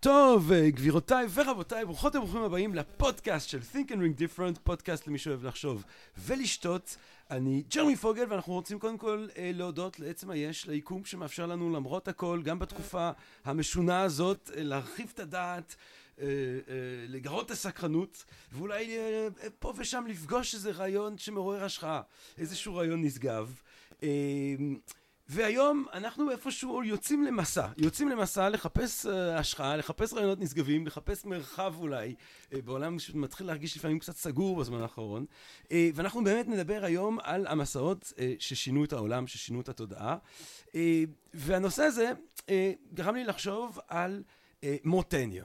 טוב, אה, גבירותיי ורבותיי, ברוכות וברוכים הבאים לפודקאסט של Think and Ring Different, פודקאסט למי שאוהב לחשוב ולשתות. אני ג'רמי פוגל, ואנחנו רוצים קודם כל אה, להודות לעצם היש, ליקום שמאפשר לנו למרות הכל, גם בתקופה המשונה הזאת, אה, להרחיב את הדעת, אה, אה, לגרות את הסקרנות, ואולי אה, פה ושם לפגוש איזה רעיון שמעורר השחאה, איזשהו רעיון נשגב. אה, והיום אנחנו איפשהו יוצאים למסע, יוצאים למסע לחפש uh, השחאה, לחפש רעיונות נשגבים, לחפש מרחב אולי, uh, בעולם שמתחיל להרגיש לפעמים קצת סגור בזמן האחרון. Uh, ואנחנו באמת נדבר היום על המסעות ששינו את העולם, ששינו את התודעה. והנושא הזה גרם לי לחשוב על uh, מוטניו.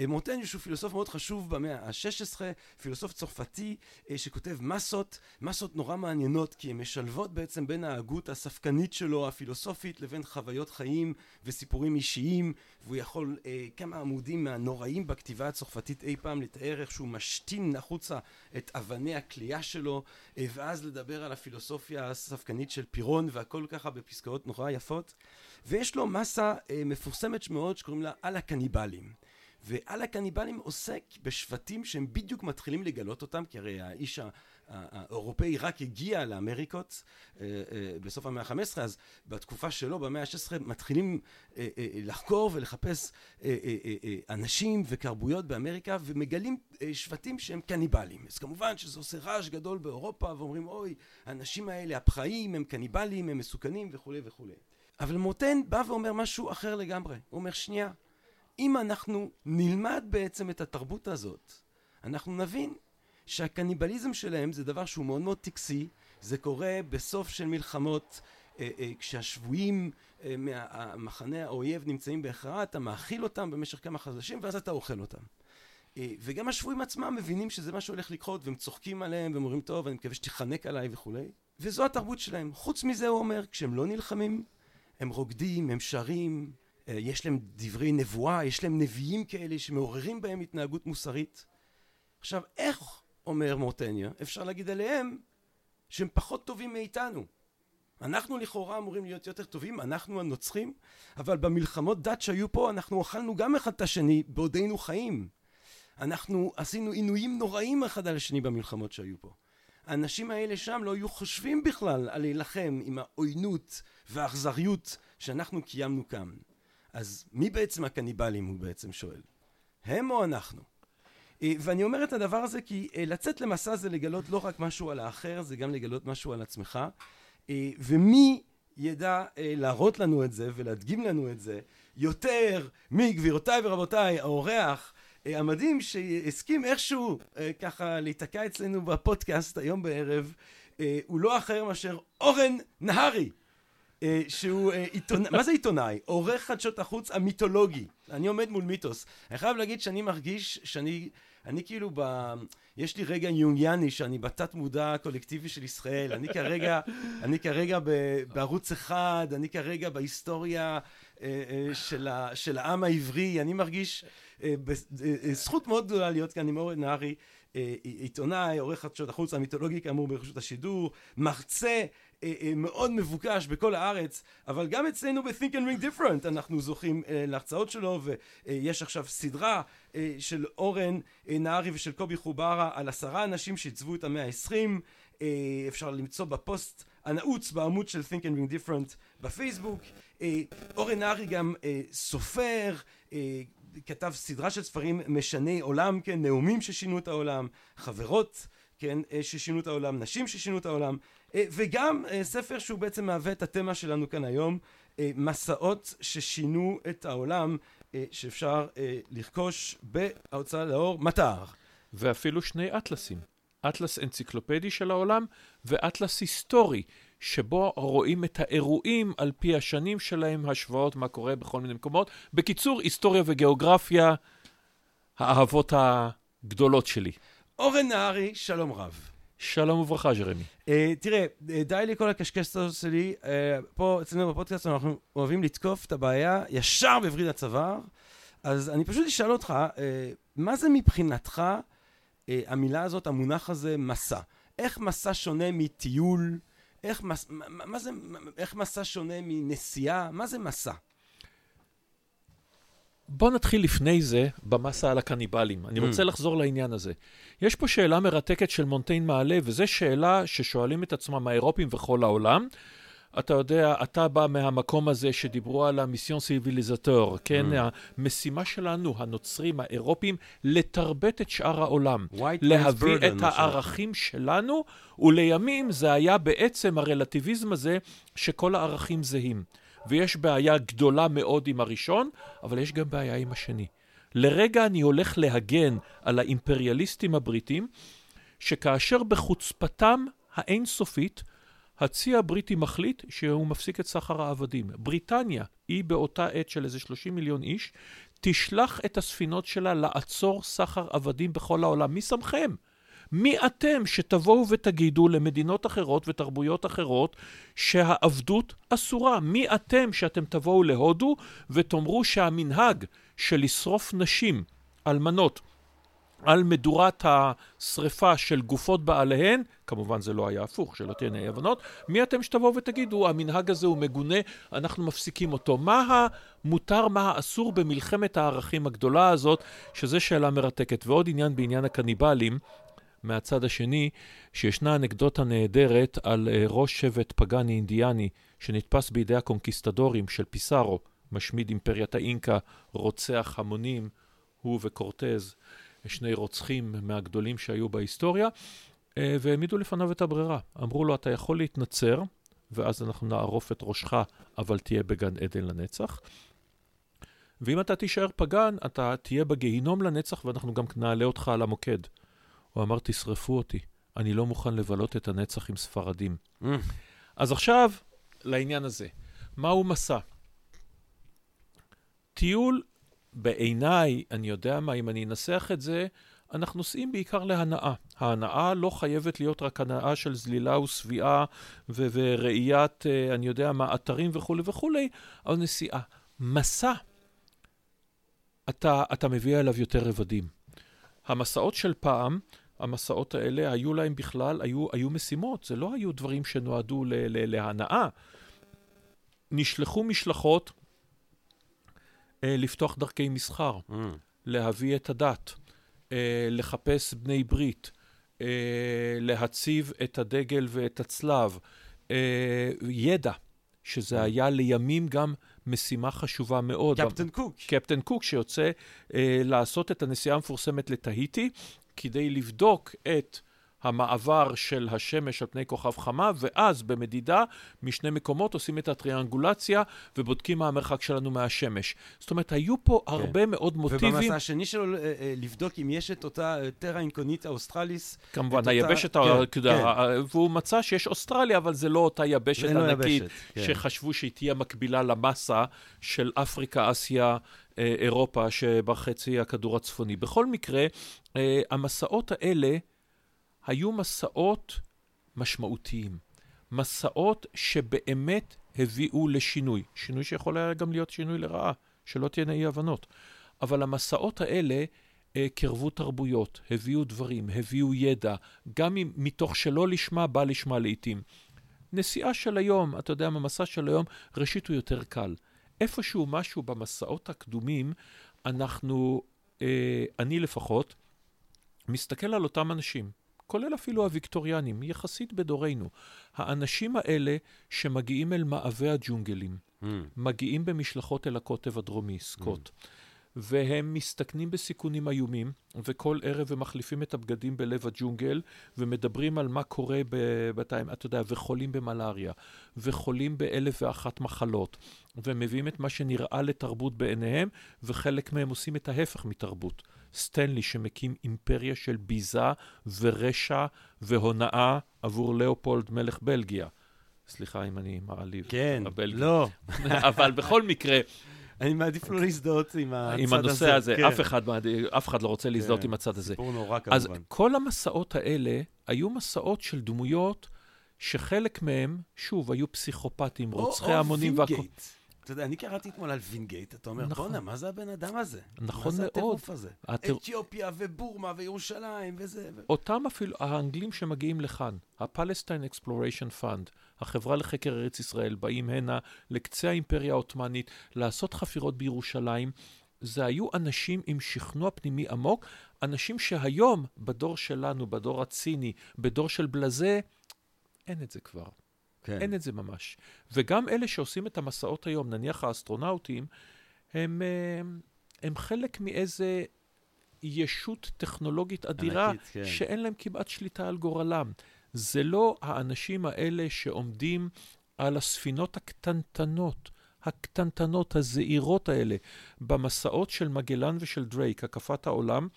מורטניוש הוא פילוסוף מאוד חשוב במאה ה-16, פילוסוף צרפתי שכותב מסות, מסות נורא מעניינות כי הן משלבות בעצם בין ההגות הספקנית שלו הפילוסופית לבין חוויות חיים וסיפורים אישיים והוא יכול כמה עמודים מהנוראים בכתיבה הצרפתית אי פעם לתאר איך שהוא משתין החוצה את אבני הכלייה שלו ואז לדבר על הפילוסופיה הספקנית של פירון והכל ככה בפסקאות נורא יפות ויש לו מסה מפורסמת מאוד שקוראים לה על הקניבלים ועל הקניבלים עוסק בשבטים שהם בדיוק מתחילים לגלות אותם, כי הרי האיש האירופאי רק הגיע לאמריקות בסוף המאה ה-15, אז בתקופה שלו, במאה ה-16, מתחילים לחקור ולחפש אנשים וקרבויות באמריקה, ומגלים שבטים שהם קניבלים. אז כמובן שזה עושה רעש גדול באירופה, ואומרים, אוי, האנשים האלה, הפחאים, הם קניבלים, הם מסוכנים וכולי וכולי. אבל מוטן בא ואומר משהו אחר לגמרי. הוא אומר, שנייה, אם אנחנו נלמד בעצם את התרבות הזאת, אנחנו נבין שהקניבליזם שלהם זה דבר שהוא מאוד מאוד טקסי, זה קורה בסוף של מלחמות, אה, אה, כשהשבויים אה, מהמחנה האויב נמצאים בהכרעה, אתה מאכיל אותם במשך כמה חודשים ואז אתה אוכל אותם. וגם השבויים עצמם מבינים שזה מה שהולך לקרות והם צוחקים עליהם והם אומרים טוב אני מקווה שתיחנק עליי וכולי וזו התרבות שלהם. חוץ מזה הוא אומר כשהם לא נלחמים הם רוקדים, הם שרים, יש להם דברי נבואה, יש להם נביאים כאלה שמעוררים בהם התנהגות מוסרית. עכשיו, איך, אומר מורטניה, אפשר להגיד עליהם שהם פחות טובים מאיתנו? אנחנו לכאורה אמורים להיות יותר טובים, אנחנו הנוצרים, אבל במלחמות דת שהיו פה אנחנו אכלנו גם אחד את השני בעודנו חיים. אנחנו עשינו עינויים נוראים אחד על השני במלחמות שהיו פה. האנשים האלה שם לא היו חושבים בכלל על להילחם עם העוינות והאכזריות שאנחנו קיימנו כאן. אז מי בעצם הקניבלים הוא בעצם שואל? הם או אנחנו? ואני אומר את הדבר הזה כי לצאת למסע זה לגלות לא רק משהו על האחר, זה גם לגלות משהו על עצמך. ומי ידע להראות לנו את זה ולהדגים לנו את זה יותר מגבירותיי ורבותיי, האורח המדהים שהסכים איכשהו ככה להיתקע אצלנו בפודקאסט היום בערב, הוא לא אחר מאשר אורן נהרי. שהוא עיתונאי, מה זה עיתונאי? עורך חדשות החוץ המיתולוגי. אני עומד מול מיתוס. אני חייב להגיד שאני מרגיש שאני, אני כאילו ב... יש לי רגע יונגיאני שאני בתת מודע הקולקטיבי של ישראל. אני כרגע, אני כרגע בערוץ אחד, אני כרגע בהיסטוריה של, ה, של העם העברי. אני מרגיש זכות מאוד גדולה להיות כאן עם אורן נהרי. עיתונאי, עורך חדשות החוץ המיתולוגי כאמור ברשות השידור, מרצה מאוד מבוקש בכל הארץ, אבל גם אצלנו ב-Think and Ring Different אנחנו זוכים להרצאות שלו, ויש עכשיו סדרה של אורן נהרי ושל קובי חוברה על עשרה אנשים שעיצבו את המאה העשרים, אפשר למצוא בפוסט הנעוץ בעמוד של Think and Ring Different בפייסבוק. אורן נהרי גם סופר, כתב סדרה של ספרים משני עולם, כן, נאומים ששינו את העולם, חברות, כן, ששינו את העולם, נשים ששינו את העולם, וגם ספר שהוא בעצם מהווה את התמה שלנו כאן היום, מסעות ששינו את העולם, שאפשר לרכוש בהוצאה לאור מטר. ואפילו שני אטלסים, אטלס אנציקלופדי של העולם ואטלס היסטורי. שבו רואים את האירועים על פי השנים שלהם, השוואות מה קורה בכל מיני מקומות. בקיצור, היסטוריה וגיאוגרפיה, האהבות הגדולות שלי. אורן נהרי, שלום רב. שלום וברכה, ג'רמי. Uh, תראה, די לי כל הקשקש שלי. Uh, פה אצלנו בפודקאסט אנחנו אוהבים לתקוף את הבעיה ישר בווריד הצוואר. אז אני פשוט אשאל אותך, אה, מה זה מבחינתך אה, המילה הזאת, המונח הזה, מסע? איך מסע שונה מטיול? איך, מס, מה, מה זה, איך מסע שונה מנסיעה? מה זה מסע? בוא נתחיל לפני זה במסה על הקניבלים. אני רוצה לחזור לעניין הזה. יש פה שאלה מרתקת של מונטיין מעלה, וזו שאלה ששואלים את עצמם האירופים וכל העולם. אתה יודע, אתה בא מהמקום הזה שדיברו על המיסיון סיביליזטור, כן? Mm. המשימה שלנו, הנוצרים, האירופים, לתרבט את שאר העולם. White להביא burden, את מה הערכים שלנו, ולימים זה היה בעצם הרלטיביזם הזה שכל הערכים זהים. ויש בעיה גדולה מאוד עם הראשון, אבל יש גם בעיה עם השני. לרגע אני הולך להגן על האימפריאליסטים הבריטים, שכאשר בחוצפתם האינסופית, הצי הבריטי מחליט שהוא מפסיק את סחר העבדים. בריטניה, היא באותה עת של איזה 30 מיליון איש, תשלח את הספינות שלה לעצור סחר עבדים בכל העולם. מי שמכם? מי אתם שתבואו ותגידו למדינות אחרות ותרבויות אחרות שהעבדות אסורה? מי אתם שאתם תבואו להודו ותאמרו שהמנהג של לשרוף נשים, אלמנות, על מדורת השריפה של גופות בעליהן, כמובן זה לא היה הפוך, שלא תהיינה אי הבנות, מי אתם שתבואו ותגידו, המנהג הזה הוא מגונה, אנחנו מפסיקים אותו. מה המותר, מה האסור במלחמת הערכים הגדולה הזאת, שזו שאלה מרתקת. ועוד עניין בעניין הקניבלים, מהצד השני, שישנה אנקדוטה נהדרת על uh, ראש שבט פגאני אינדיאני שנתפס בידי הקונקיסטדורים של פיסארו, משמיד אימפריית האינקה, רוצח המונים, הוא וקורטז, שני רוצחים מהגדולים שהיו בהיסטוריה, uh, והעמידו לפניו את הברירה. אמרו לו, אתה יכול להתנצר, ואז אנחנו נערוף את ראשך, אבל תהיה בגן עדן לנצח. ואם אתה תישאר פגן, אתה תהיה בגיהינום לנצח, ואנחנו גם נעלה אותך על המוקד. הוא אמר, תשרפו אותי, אני לא מוכן לבלות את הנצח עם ספרדים. Mm. אז עכשיו, לעניין הזה. מהו מסע? טיול, בעיניי, אני יודע מה, אם אני אנסח את זה, אנחנו נוסעים בעיקר להנאה. ההנאה לא חייבת להיות רק הנאה של זלילה ושביעה ו- וראיית, אה, אני יודע מה, אתרים וכולי וכולי, אבל נסיעה. מסע, אתה, אתה מביא אליו יותר רבדים. המסעות של פעם, המסעות האלה, היו להם בכלל, היו, היו משימות, זה לא היו דברים שנועדו ל- ל- להנאה. נשלחו משלחות אה, לפתוח דרכי מסחר, Mm. להביא את הדת, אה, לחפש בני ברית, אה, להציב את הדגל ואת הצלב, אה, ידע, שזה היה לימים גם משימה חשובה מאוד. קפטן קוק. קפטן קוק שיוצא אה, לעשות את הנסיעה המפורסמת לתהיטי, כדי לבדוק את המעבר של השמש על פני כוכב חמה, ואז במדידה משני מקומות עושים את הטריאנגולציה ובודקים מה המרחק שלנו מהשמש. זאת אומרת, היו פה כן. הרבה מאוד מוטיבים. ובמסע השני שלו, אה, אה, לבדוק אם יש את אותה אה, טרה אינקוניטה אוסטרליס. כמובן, את אותה- היבשת, כן, כן. והוא מצא שיש אוסטרליה, אבל זה לא אותה יבשת לו ענקית, יבשת, כן. שחשבו שהיא תהיה מקבילה למסה של אפריקה, אסיה, אירופה, שבחצי הכדור הצפוני. בכל מקרה, אה, המסעות האלה היו מסעות משמעותיים. מסעות שבאמת הביאו לשינוי. שינוי שיכול היה גם להיות שינוי לרעה, שלא תהיינה אי-הבנות. אבל המסעות האלה אה, קרבו תרבויות, הביאו דברים, הביאו ידע, גם אם מתוך שלא לשמה, בא לשמה לעיתים. נסיעה של היום, אתה יודע, המסע של היום, ראשית הוא יותר קל. איפשהו משהו במסעות הקדומים, אנחנו, אה, אני לפחות, מסתכל על אותם אנשים, כולל אפילו הוויקטוריאנים, יחסית בדורנו. האנשים האלה שמגיעים אל מאווי הג'ונגלים, Mm. מגיעים במשלחות אל הקוטב הדרומי, סקוט, והם מסתכנים בסיכונים איומים, וכל ערב הם מחליפים את הבגדים בלב הג'ונגל, ומדברים על מה קורה בבתיים, אתה יודע, וחולים במלאריה, וחולים באלף ואחת מחלות, ומביאים את מה שנראה לתרבות בעיניהם, וחלק מהם עושים את ההפך מתרבות. סטנלי שמקים אימפריה של ביזה ורשע והונאה עבור לאופולד מלך בלגיה. סליחה אם אני מעליב. כן. לא. אבל בכל מקרה, אני מעדיף לא להזדהות עם הצד הזה. עם הנושא הזה, כן. אף אחד, מה- אף אחד לא רוצה להזדהות כן. עם הצד הזה. סיפור נורא אז כמובן. כל המסעות האלה היו מסעות של דמויות שחלק מהם, שוב, היו פסיכופטים, רוצחי המונים והכל. וינגייט. אתה יודע, אני קראתי אתמול על וינגייט, אתה אומר, נכון. בואנה, מה זה הבן אדם הזה? נכון מה זה מאוד. הטירוף הזה? התיר- אתיופיה ובורמה וירושלים וזה. ו- אותם אפילו, האנגלים שמגיעים לכאן, ה-Palestine Exploration Fund, החברה לחקר ארץ ישראל, באים הנה לקצה האימפריה העות'מאנית, לעשות חפירות בירושלים. זה היו אנשים עם שכנוע פנימי עמוק, אנשים שהיום, בדור שלנו, בדור הציני, בדור של בלזה, אין את זה כבר. כן. אין את זה ממש. וגם אלה שעושים את המסעות היום, נניח האסטרונאוטים, הם, אה, הם חלק מאיזה ישות טכנולוגית אדירה, ענקית, כן. שאין להם כמעט שליטה על גורלם. זה לא האנשים האלה שעומדים על הספינות הקטנטנות, הקטנטנות, הזעירות האלה, במסעות של מגלן ושל דרייק, הקפת העולם,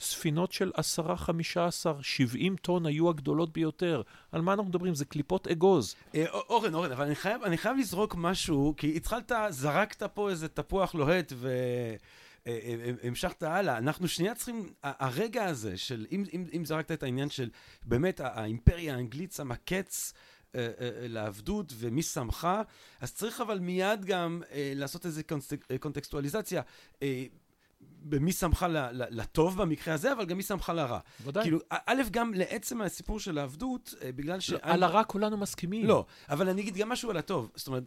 ספינות של עשרה, חמישה עשר, שבעים טון היו הגדולות ביותר. על מה אנחנו מדברים? זה קליפות אגוז. אה, אורן, אורן, אבל אני חייב, אני חייב לזרוק משהו, כי התחלת, זרקת פה איזה תפוח לוהט ו... אה, אה, המשכת הלאה, אנחנו שנייה צריכים, הרגע הזה של, אם, אם, אם זרקת את העניין של באמת האימפריה האנגלית שמה קץ אה, אה, אה, לעבדות ומי שמך, אז צריך אבל מיד גם אה, לעשות איזה אה, קונטקסטואליזציה. אה, במי שמך לטוב במקרה הזה, אבל גם מי שמך לרע. ודאי. כאילו, א', גם לעצם הסיפור של העבדות, אה, בגלל ש... על הרע כולנו מסכימים. לא, אבל אני אגיד גם משהו על הטוב. זאת אומרת,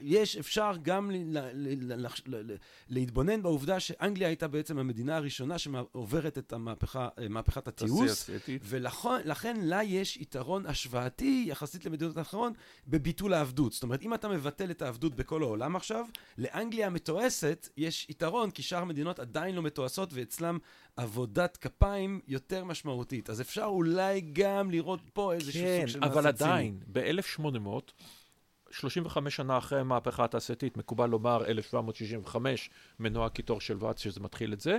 יש, אפשר גם ל, ל, ל, ל, ל, ל, להתבונן בעובדה שאנגליה הייתה בעצם המדינה הראשונה שעוברת את המהפכה, אה, מהפכת התיעוש. ולכן לה יש יתרון השוואתי יחסית למדינות האחרון בביטול העבדות. זאת אומרת, אם אתה מבטל את העבדות בכל העולם עכשיו, לאנגליה המתועשת יש יתרון, כי שאר המדינות עדיין לא מתועשות, ואצלם עבודת כפיים יותר משמעותית. אז אפשר אולי גם לראות פה איזשהו כן, סוג של אבל מעשה ציני. עדיין, ב-1800, 35 שנה אחרי המהפכה התעשייתית, מקובל לומר 1765, מנוע קיטור של ואץ, שזה מתחיל את זה,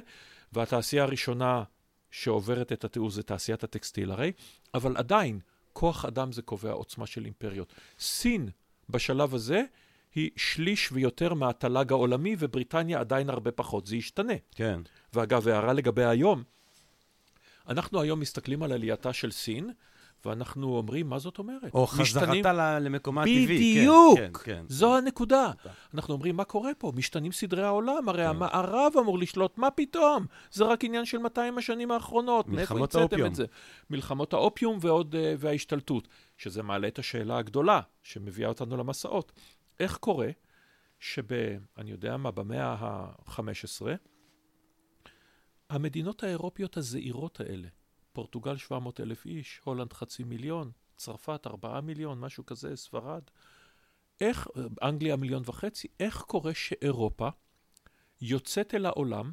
והתעשייה הראשונה שעוברת את התיעוש זה תעשיית הטקסטיל הרי, אבל עדיין, כוח אדם זה קובע עוצמה של אימפריות. סין, בשלב הזה, היא שליש ויותר מהתל"ג העולמי, ובריטניה עדיין הרבה פחות. זה ישתנה. כן. ואגב, הערה לגבי היום, אנחנו היום מסתכלים על עלייתה של סין, ואנחנו אומרים, מה זאת אומרת? או משתנים- חזרתה למקומה הטבעי. בדיוק! כן, כן, כן. זו הנקודה. אנחנו אומרים, מה קורה פה? משתנים סדרי העולם, הרי המערב אמור לשלוט, מה פתאום? זה רק עניין של 200 השנים האחרונות. מלחמות האופיום. מלחמות האופיום ועוד, אה, וההשתלטות, שזה מעלה את השאלה הגדולה, שמביאה אותנו למסעות. איך קורה שב... אני יודע מה, במאה ה-15, המדינות האירופיות הזעירות האלה, פורטוגל 700 אלף איש, הולנד חצי מיליון, צרפת 4 מיליון, משהו כזה, ספרד. איך, אנגליה מיליון וחצי, איך קורה שאירופה יוצאת אל העולם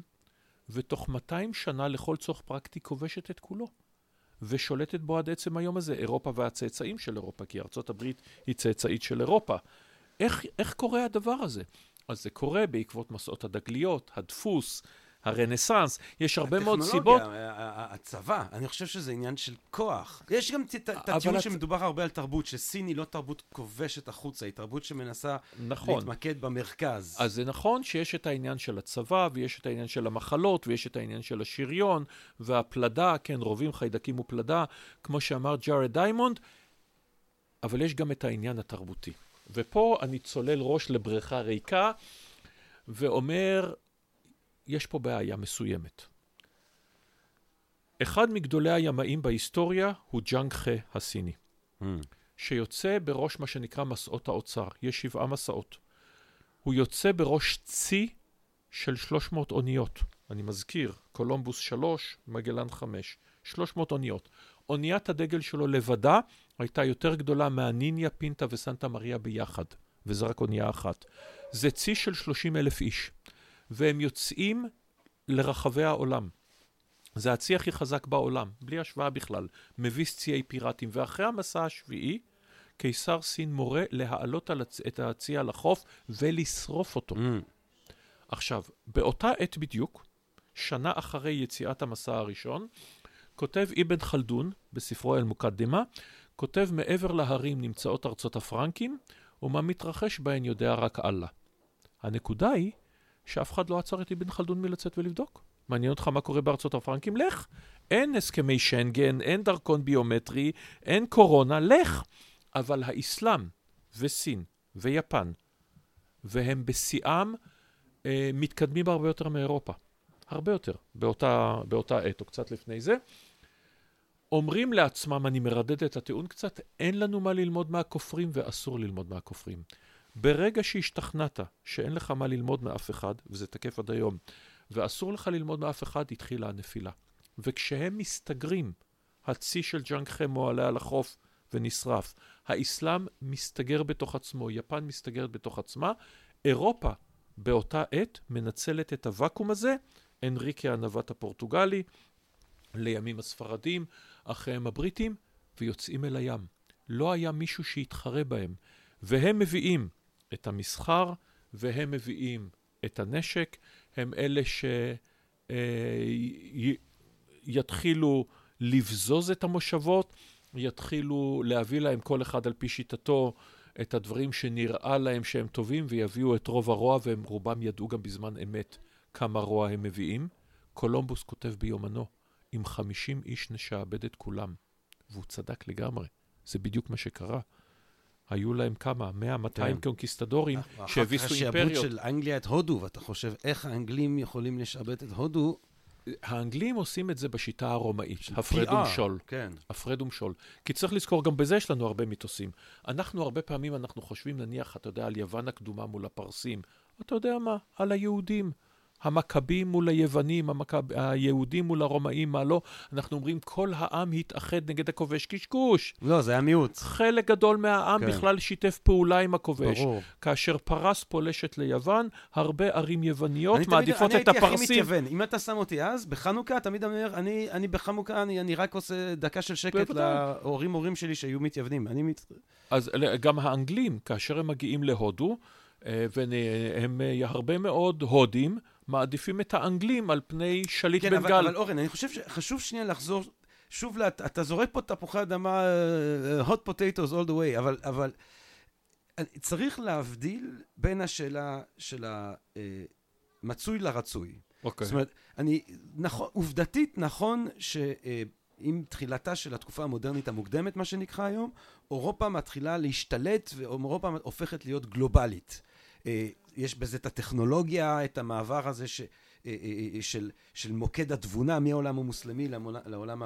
ותוך 200 שנה לכל צורך פרקטי כובשת את כולו ושולטת בו עד עצם היום הזה, אירופה והצאצאים של אירופה, כי ארצות הברית היא צאצאית של אירופה. איך, איך קורה הדבר הזה? אז זה קורה בעקבות מסעות התגליות, הדפוס, הרנסאנס, יש הרבה מאוד סיבות. הטכנולוגיה, ה- ה- הצבא, אני חושב שזה עניין של כוח. יש גם את- הטיעון שמדובר הרבה על תרבות, שסין היא לא תרבות כובשת החוצה, היא תרבות שמנסה נכון. להתמקד במרכז. אז זה נכון שיש את העניין של הצבא, ויש את העניין של המחלות, ויש את העניין של השריון, והפלדה, כן, רובים, חיידקים ופלדה, כמו שאמר ג'ארד דיימונד, אבל יש גם את העניין התרבותי. ופה אני צולל ראש לבריכה ריקה, ואומר, יש פה בעיה מסוימת. אחד מגדולי הימאים בהיסטוריה הוא ג'אנג חה הסיני. המ. שיוצא בראש מה שנקרא מסעות האוצר. יש שבעה מסעות. הוא יוצא בראש צי של 300 אוניות. אני מזכיר, קולומבוס 3, מגלן 5. 300 אוניות. אוניית הדגל שלו לבדה הייתה יותר גדולה מהניניה, פינטה וסנטה מריה ביחד, וזה רק אונייה אחת. זה צי של 30 אלף איש, והם יוצאים לרחבי העולם. זה הצי הכי חזק בעולם, בלי השוואה בכלל. מביס ציי פיראטים, ואחרי המסע השביעי, קיסר סין מורה להעלות על הצ... את הצי על החוף ולשרוף אותו. Hmm. עכשיו, באותה עת בדיוק, שנה אחרי יציאת המסע הראשון, כותב אבן חלדון בספרו אל-מוקדמה, כותב מעבר להרים נמצאות ארצות הפרנקים, ומה מתרחש בהן יודע רק אללה. הנקודה היא שאף אחד לא עצר את אבן חלדון מלצאת ולבדוק. מעניין אותך מה קורה בארצות הפרנקים? לך. אין הסכמי שנגן, אין דרכון ביומטרי, אין קורונה, לך. אבל האסלאם וסין ויפן והם בשיאם אה, מתקדמים הרבה יותר מאירופה. הרבה יותר, באותה, באותה עת, או קצת לפני זה. אומרים לעצמם, אני מרדד את הטיעון קצת, אין לנו מה ללמוד מהכופרים ואסור ללמוד מהכופרים. ברגע שהשתכנעת שאין לך מה ללמוד מאף אחד, וזה תקף עד היום, ואסור לך ללמוד מאף אחד, התחילה הנפילה. וכשהם מסתגרים, הצי של ג'אנק חמו עלה על החוף ונשרף, האסלאם מסתגר בתוך עצמו, יפן מסתגרת בתוך עצמה, אירופה באותה עת מנצלת את הוואקום הזה, אנריקה הנווט הפורטוגלי, לימים הספרדים, אחריהם הבריטים, ויוצאים אל הים. לא היה מישהו שיתחרה בהם. והם מביאים את המסחר, והם מביאים את הנשק, הם אלה שיתחילו אה, לבזוז את המושבות, יתחילו להביא להם כל אחד על פי שיטתו את הדברים שנראה להם שהם טובים, ויביאו את רוב הרוע, והם רובם ידעו גם בזמן אמת כמה רוע הם מביאים. קולומבוס כותב ביומנו, עם 50 איש נשעבד את כולם. והוא צדק לגמרי, זה בדיוק מה שקרה. היו להם כמה? 100, 200 כן. קונקיסטדורים שהביסו אימפריות. אחר כך של אנגליה את הודו, ואתה חושב איך האנגלים יכולים לשעבד את הודו? האנגלים עושים את זה בשיטה הרומאית, הפרד ומשול. כן. הפרד ומשול. כי צריך לזכור, גם בזה יש לנו הרבה מיתוסים. אנחנו, הרבה פעמים אנחנו חושבים, נניח, אתה יודע, על יוון הקדומה מול הפרסים. אתה יודע מה? על היהודים. המכבים מול היוונים, המכב... היהודים מול הרומאים, מה לא. אנחנו אומרים, כל העם התאחד נגד הכובש קשקוש. לא, זה היה מיעוט. חלק גדול מהעם כן. בכלל שיתף פעולה עם הכובש. ברור. כאשר פרס פולשת ליוון, הרבה ערים יווניות מעדיפות תמיד, את הפרסים. אני הייתי הכי מתייוון. אם אתה שם אותי אז, בחנוכה, תמיד אומר, אני, אני בחנוכה, אני, אני רק עושה דקה של שקט להורים הורים שלי שהיו מתייוונים. אני מת... אז גם האנגלים, כאשר הם מגיעים להודו, אה, והם אה, הרבה מאוד הודים, מעדיפים את האנגלים על פני שליט כן, בנגל. כן, אבל, אבל אורן, אני חושב שחשוב שנייה לחזור, שוב, לת, אתה זורק פה תפוחי אדמה, uh, hot potatoes all the way, אבל, אבל צריך להבדיל בין השאלה של המצוי לרצוי. אוקיי. זאת אומרת, אני, נכון, עובדתית נכון ש... עם תחילתה של התקופה המודרנית המוקדמת, מה שנקרא היום, אירופה מתחילה להשתלט ואירופה הופכת להיות גלובלית. יש בזה את הטכנולוגיה, את המעבר הזה ש, אה, אה, אה, של, של מוקד התבונה מהעולם המוסלמי לעולם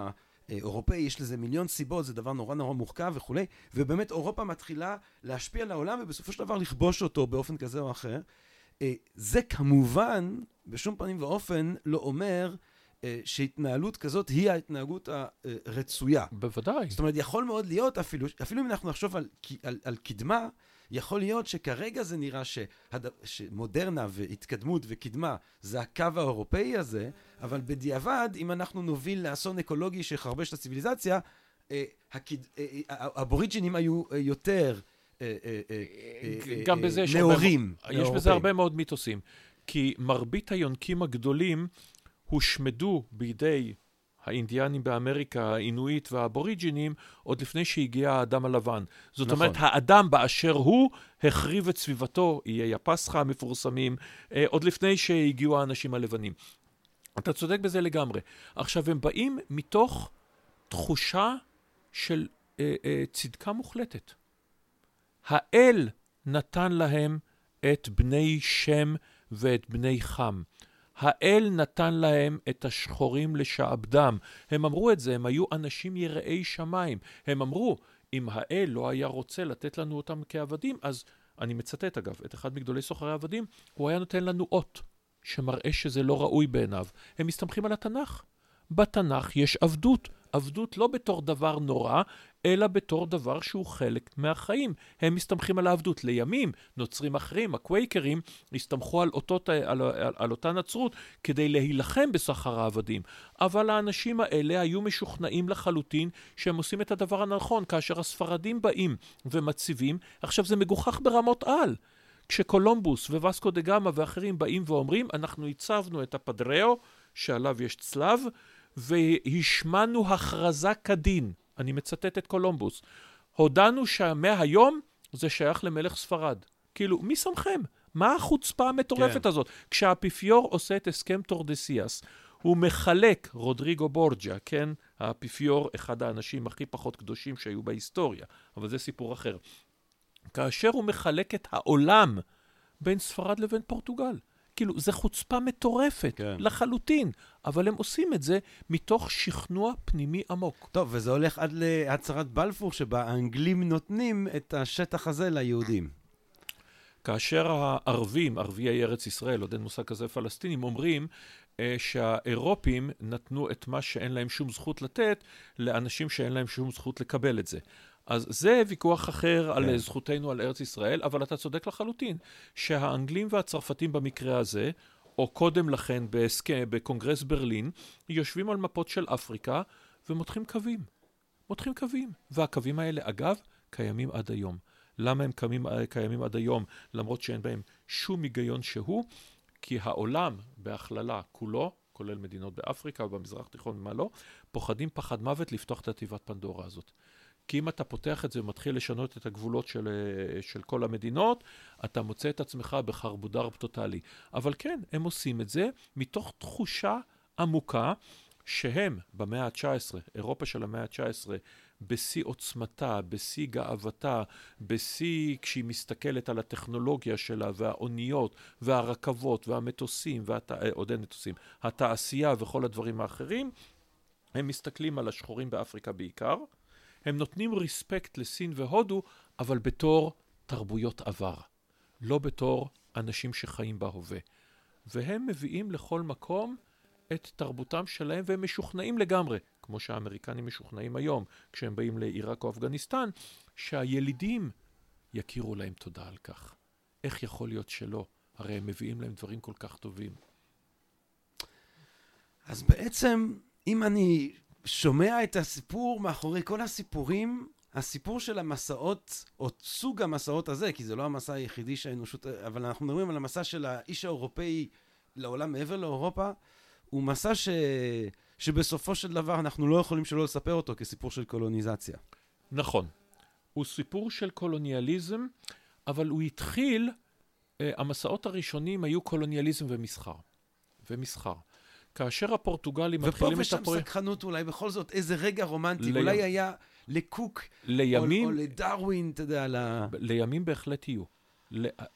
האירופאי, יש לזה מיליון סיבות, זה דבר נורא נורא מורכב וכולי, ובאמת אירופה מתחילה להשפיע על העולם ובסופו של דבר לכבוש אותו באופן כזה או אחר. זה כמובן, בשום פנים ואופן, לא אומר שהתנהלות כזאת היא ההתנהגות הרצויה. בוודאי. זאת אומרת, יכול מאוד להיות אפילו, אפילו אם אנחנו נחשוב על, על, על קדמה, יכול להיות שכרגע זה נראה שהד... שמודרנה והתקדמות וקדמה זה הקו האירופאי הזה, אבל בדיעבד, אם אנחנו נוביל לאסון אקולוגי שיחרבש את הציוויליזציה, אה, הקד... אה, אה, האבוריג'ינים היו יותר גם בזה יש נאורים. יש בזה הרבה מאוד מיתוסים. כי מרבית היונקים הגדולים הושמדו בידי האינדיאנים באמריקה, האינואיט והאבוריג'ינים, עוד לפני שהגיע האדם הלבן. זאת נכון. אומרת, האדם באשר הוא החריב את סביבתו, איי הפסחא המפורסמים, אה, עוד לפני שהגיעו האנשים הלבנים. אתה צודק בזה לגמרי. עכשיו, הם באים מתוך תחושה של אה, אה, צדקה מוחלטת. האל נתן להם את בני שם ואת בני חם. האל נתן להם את השחורים לשעבדם. הם אמרו את זה, הם היו אנשים יראי שמיים. הם אמרו, אם האל לא היה רוצה לתת לנו אותם כעבדים, אז, אני מצטט אגב, את אחד מגדולי סוחרי העבדים, הוא היה נותן לנו אות, שמראה שזה לא ראוי בעיניו. הם מסתמכים על התנ"ך. בתנ"ך יש עבדות. עבדות לא בתור דבר נורא, אלא בתור דבר שהוא חלק מהחיים. הם מסתמכים על העבדות. לימים, נוצרים אחרים, הקווייקרים, הסתמכו על, אותות, על, על, על אותה נצרות כדי להילחם בסחר העבדים. אבל האנשים האלה היו משוכנעים לחלוטין שהם עושים את הדבר הנכון. כאשר הספרדים באים ומציבים, עכשיו זה מגוחך ברמות על. כשקולומבוס ווסקו דה גמא ואחרים באים ואומרים, אנחנו הצבנו את הפדראו, שעליו יש צלב, והשמענו הכרזה כדין. אני מצטט את קולומבוס. הודענו שמהיום זה שייך למלך ספרד. כאילו, מי שמכם? מה החוצפה המטורפת כן. הזאת? כשהאפיפיור עושה את הסכם טורדסיאס, הוא מחלק, רודריגו בורג'ה, כן? האפיפיור, אחד האנשים הכי פחות קדושים שהיו בהיסטוריה, אבל זה סיפור אחר. כאשר הוא מחלק את העולם בין ספרד לבין פורטוגל. כאילו, זו חוצפה מטורפת כן. לחלוטין, אבל הם עושים את זה מתוך שכנוע פנימי עמוק. טוב, וזה הולך עד להצהרת בלפור, שבה האנגלים נותנים את השטח הזה ליהודים. כאשר הערבים, ערביי ארץ ישראל, עוד אין מושג כזה פלסטינים, אומרים אה, שהאירופים נתנו את מה שאין להם שום זכות לתת לאנשים שאין להם שום זכות לקבל את זה. אז זה ויכוח אחר על כן. זכותנו על ארץ ישראל, אבל אתה צודק לחלוטין, שהאנגלים והצרפתים במקרה הזה, או קודם לכן בהסכם, בקונגרס ברלין, יושבים על מפות של אפריקה ומותחים קווים. מותחים קווים. והקווים האלה, אגב, קיימים עד היום. למה הם קיימים, קיימים עד היום, למרות שאין בהם שום היגיון שהוא? כי העולם, בהכללה, כולו, כולל מדינות באפריקה ובמזרח התיכון ומה לא, פוחדים פחד מוות לפתוח את התיבת פנדורה הזאת. כי אם אתה פותח את זה ומתחיל לשנות את הגבולות של, אה, של כל המדינות, אתה מוצא את עצמך בחרבודר טוטאלי. אבל כן, הם עושים את זה מתוך תחושה עמוקה שהם במאה ה-19, אירופה של המאה ה-19, בשיא עוצמתה, בשיא גאוותה, בשיא כשהיא מסתכלת על הטכנולוגיה שלה והאוניות והרכבות והמטוסים, והת... אה, עוד אין מטוסים, התעשייה וכל הדברים האחרים, הם מסתכלים על השחורים באפריקה בעיקר, הם נותנים ריספקט לסין והודו, אבל בתור תרבויות עבר, לא בתור אנשים שחיים בהווה. והם מביאים לכל מקום את תרבותם שלהם והם משוכנעים לגמרי, כמו שהאמריקנים משוכנעים היום, כשהם באים לעיראק או אפגניסטן, שהילידים יכירו להם תודה על כך. איך יכול להיות שלא? הרי הם מביאים להם דברים כל כך טובים. אז בעצם, אם אני שומע את הסיפור מאחורי כל הסיפורים, הסיפור של המסעות, או סוג המסעות הזה, כי זה לא המסע היחידי שהאנושות, אבל אנחנו מדברים על המסע של האיש האירופאי לעולם מעבר לאירופה, הוא מסע ש... שבסופו של דבר אנחנו לא יכולים שלא לספר אותו כסיפור של קולוניזציה. נכון. הוא סיפור של קולוניאליזם, אבל הוא התחיל, אה, המסעות הראשונים היו קולוניאליזם ומסחר. ומסחר. כאשר הפורטוגלים ופה מתחילים את ושם הפרויקט... סקרנות אולי, בכל זאת, איזה רגע רומנטי. ליום. אולי היה לקוק, לימים, או, או לדרווין, אתה יודע, ל... לימים בהחלט יהיו.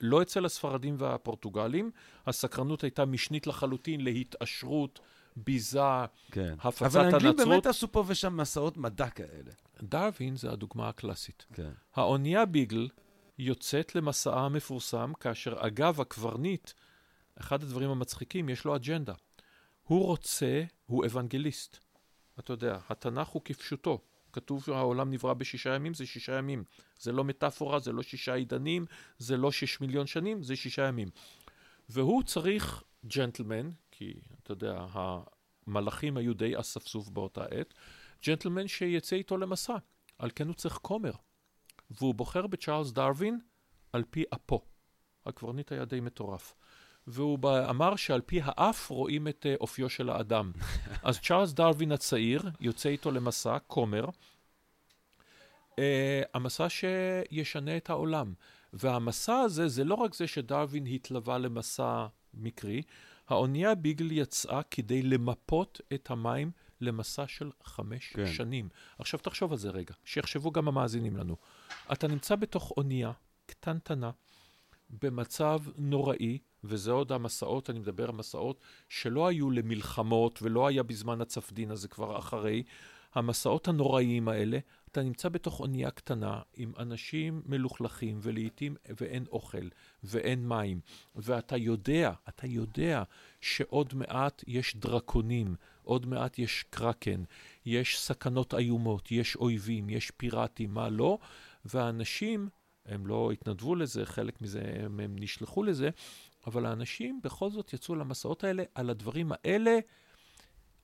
לא אצל הספרדים והפורטוגלים, הסקרנות הייתה משנית לחלוטין להתעשרות, ביזה, כן. הפצת אבל האנגלים הנצרות. באמת עשו פה ושם מסעות מדע כאלה. דרווין זה הדוגמה הקלאסית. כן. האונייה ביגל יוצאת למסעה המפורסם, כאשר אגב הקברניט, אחד הדברים המצחיקים, יש לו אג'נדה. הוא רוצה, הוא אוונגליסט. אתה יודע, התנ"ך הוא כפשוטו. כתוב שהעולם נברא בשישה ימים, זה שישה ימים. זה לא מטאפורה, זה לא שישה עידנים, זה לא שש מיליון שנים, זה שישה ימים. והוא צריך ג'נטלמן, כי אתה יודע, המלאכים היו די אספסוף באותה עת, ג'נטלמן שיצא איתו למסע. על כן הוא צריך כומר. והוא בוחר בצ'ארלס דרווין על פי אפו. הקברניט היה די מטורף. והוא אמר שעל פי האף רואים את אה, אופיו של האדם. אז צ'ארלס דרווין הצעיר יוצא איתו למסע, כומר, אה, המסע שישנה את העולם. והמסע הזה, זה לא רק זה שדרווין התלווה למסע מקרי, האונייה ביגל יצאה כדי למפות את המים למסע של חמש. כן. שנים. עכשיו תחשוב על זה רגע, שיחשבו גם המאזינים לנו. אתה נמצא בתוך אונייה קטנטנה, במצב נוראי, וזה עוד המסעות, אני מדבר על מסעות שלא היו למלחמות ולא היה בזמן הצפדין הזה כבר אחרי. המסעות הנוראיים האלה, אתה נמצא בתוך אונייה קטנה עם אנשים מלוכלכים ולעיתים ואין אוכל ואין מים, ואתה יודע, אתה יודע שעוד מעט יש דרקונים, עוד מעט יש קרקן, יש סכנות איומות, יש אויבים, יש פיראטים, מה לא, והאנשים, הם לא התנדבו לזה, חלק מזה הם, הם נשלחו לזה, אבל האנשים בכל זאת יצאו למסעות האלה, על הדברים האלה